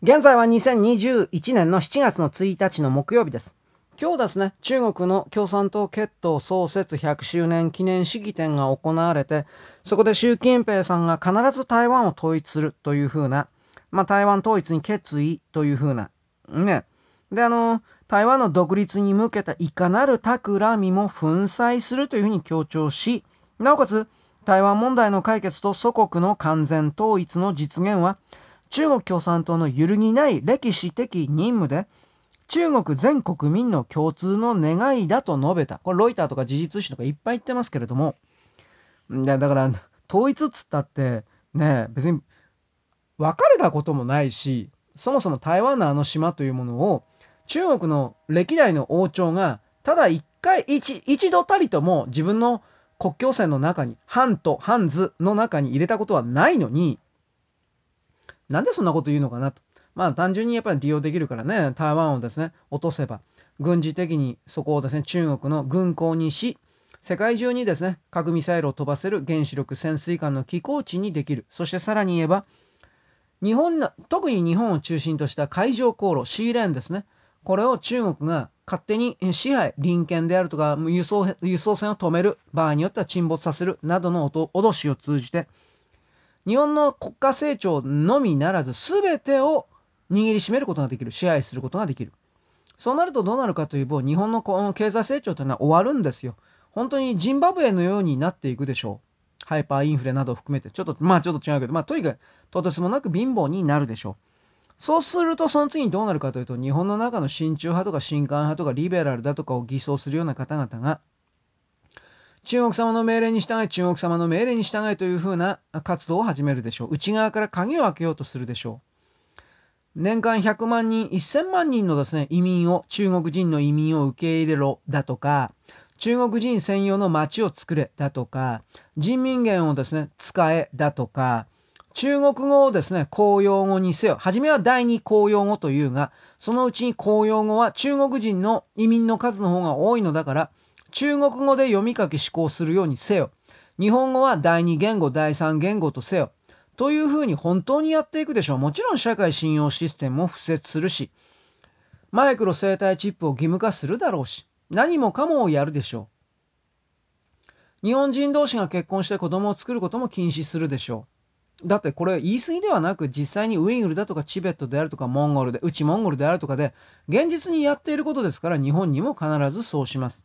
現在は2021年の7月の1日の木曜日です。今日ですね、中国の共産党決闘創設100周年記念式典が行われて、そこで習近平さんが必ず台湾を統一するというふうな、まあ、台湾統一に決意というふうな、ね。で、あの、台湾の独立に向けたいかなる企みも粉砕するというふうに強調し、なおかつ、台湾問題の解決と祖国の完全統一の実現は、中国共産党の揺るぎない歴史的任務で、中国全国民の共通の願いだと述べた。これロイターとか時事通信とかいっぱい言ってますけれども、だから、統一っつったって、ね、別に別れたこともないし、そもそも台湾のあの島というものを、中国の歴代の王朝が、ただ一回、一、一度たりとも自分の国境線の中に、藩と藩図の中に入れたことはないのに、なんでそんなこと言うのかなと。まあ単純にやっぱり利用できるからね、台湾をですね、落とせば、軍事的にそこをですね、中国の軍港にし、世界中にですね、核ミサイルを飛ばせる原子力潜水艦の寄港地にできる。そしてさらに言えば、日本の、特に日本を中心とした海上航路、シーレーンですね。これを中国が勝手に支配、臨権であるとか、輸送、輸送船を止める、場合によっては沈没させる、などの脅しを通じて、日本の国家成長のみならず全てを握りしめることができる支配することができる。そうなるとどうなるかというと日本のこの経済成長というのは終わるんですよ。本当にジンバブエのようになっていくでしょう。ハイパーインフレなどを含めて。ちょっとまあちょっと違うけどまあとにかくとてつもなく貧乏になるでしょう。そうするとその次にどうなるかというと日本の中の親中派とか新韓派とかリベラルだとかを偽装するような方々が中国様の命令に従い、中国様の命令に従いというふうな活動を始めるでしょう。内側から鍵を開けようとするでしょう。年間100万人、1000万人のですね、移民を、中国人の移民を受け入れろだとか、中国人専用の街を作れだとか、人民元をですね、使えだとか、中国語をですね、公用語にせよ。はじめは第二公用語というが、そのうちに公用語は中国人の移民の数の方が多いのだから、中国語で読み書き思考するようにせよ。日本語は第二言語、第三言語とせよ。というふうに本当にやっていくでしょう。もちろん社会信用システムも敷設するし、マイクロ生態チップを義務化するだろうし、何もかもをやるでしょう。日本人同士が結婚して子供を作ることも禁止するでしょう。だってこれ言い過ぎではなく実際にウイグルだとかチベットであるとかモンゴルで、内モンゴルであるとかで現実にやっていることですから日本にも必ずそうします。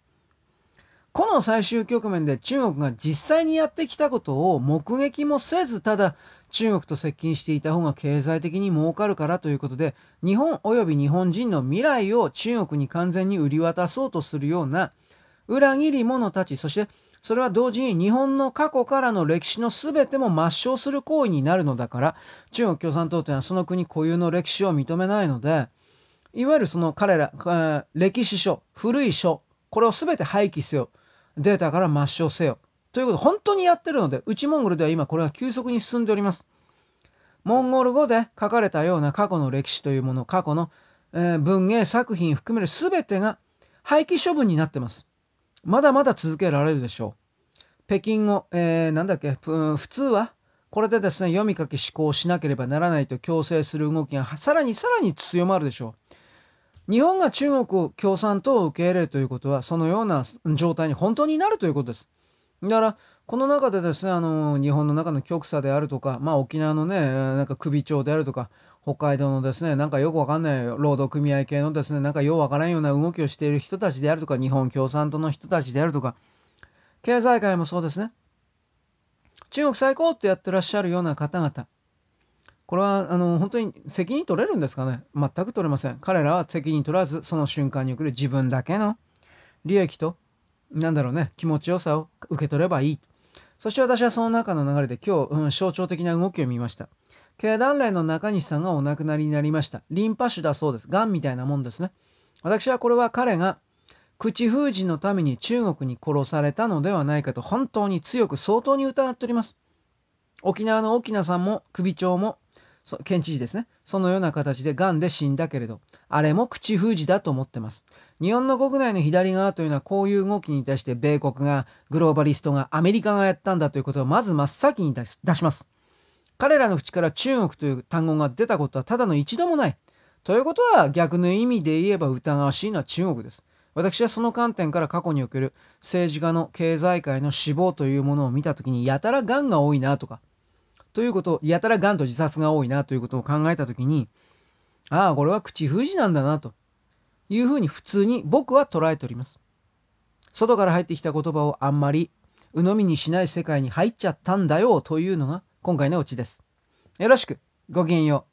この最終局面で中国が実際にやってきたことを目撃もせず、ただ中国と接近していた方が経済的に儲かるからということで、日本及び日本人の未来を中国に完全に売り渡そうとするような裏切り者たち、そしてそれは同時に日本の過去からの歴史の全ても抹消する行為になるのだから、中国共産党というのはその国固有の歴史を認めないので、いわゆるその彼ら、歴史書、古い書、これを全て廃棄せよ。データから抹消せよ。ということで、本当にやってるので、内モンゴルでは今これは急速に進んでおります。モンゴル語で書かれたような過去の歴史というもの、過去の、えー、文芸作品含める全てが廃棄処分になってます。まだまだ続けられるでしょう。北京語、えー、なんだっけ、普通はこれでですね、読み書き思考しなければならないと強制する動きがさらにさらに強まるでしょう。日本が中国共産党を受け入れるということは、そのような状態に本当になるということです。だから、この中でですね、あの、日本の中の極左であるとか、まあ沖縄のね、なんか首長であるとか、北海道のですね、なんかよくわかんない労働組合系のですね、なんかようわからんような動きをしている人たちであるとか、日本共産党の人たちであるとか、経済界もそうですね。中国最高ってやってらっしゃるような方々、これはあの本当に責任取れるんですかね？全く取れません。彼らは責任取らず、その瞬間に送る自分だけの利益と、なんだろうね、気持ちよさを受け取ればいい。そして私はその中の流れで今日、うん、象徴的な動きを見ました。経団連の中西さんがお亡くなりになりました。リンパ腫だそうです。癌みたいなもんですね。私はこれは彼が口封じのために中国に殺されたのではないかと本当に強く相当に疑っております。沖縄の沖縄さんも首長も県知事ですね。そのような形で癌で死んだけれど、あれも口封じだと思ってます。日本の国内の左側というのはこういう動きに対して米国が、グローバリストが、アメリカがやったんだということをまず真っ先に出します。彼らの口から中国という単語が出たことはただの一度もない。ということは逆の意味で言えば疑わしいのは中国です。私はその観点から過去における政治家の経済界の死亡というものを見た時にやたらがんが多いなとかということやたらがんと自殺が多いなということを考えた時にああこれは口封じなんだなというふうに普通に僕は捉えております。外から入ってきた言葉をあんまり鵜呑みにしない世界に入っちゃったんだよというのが今回のオチです。よろしく。ごきげんよう。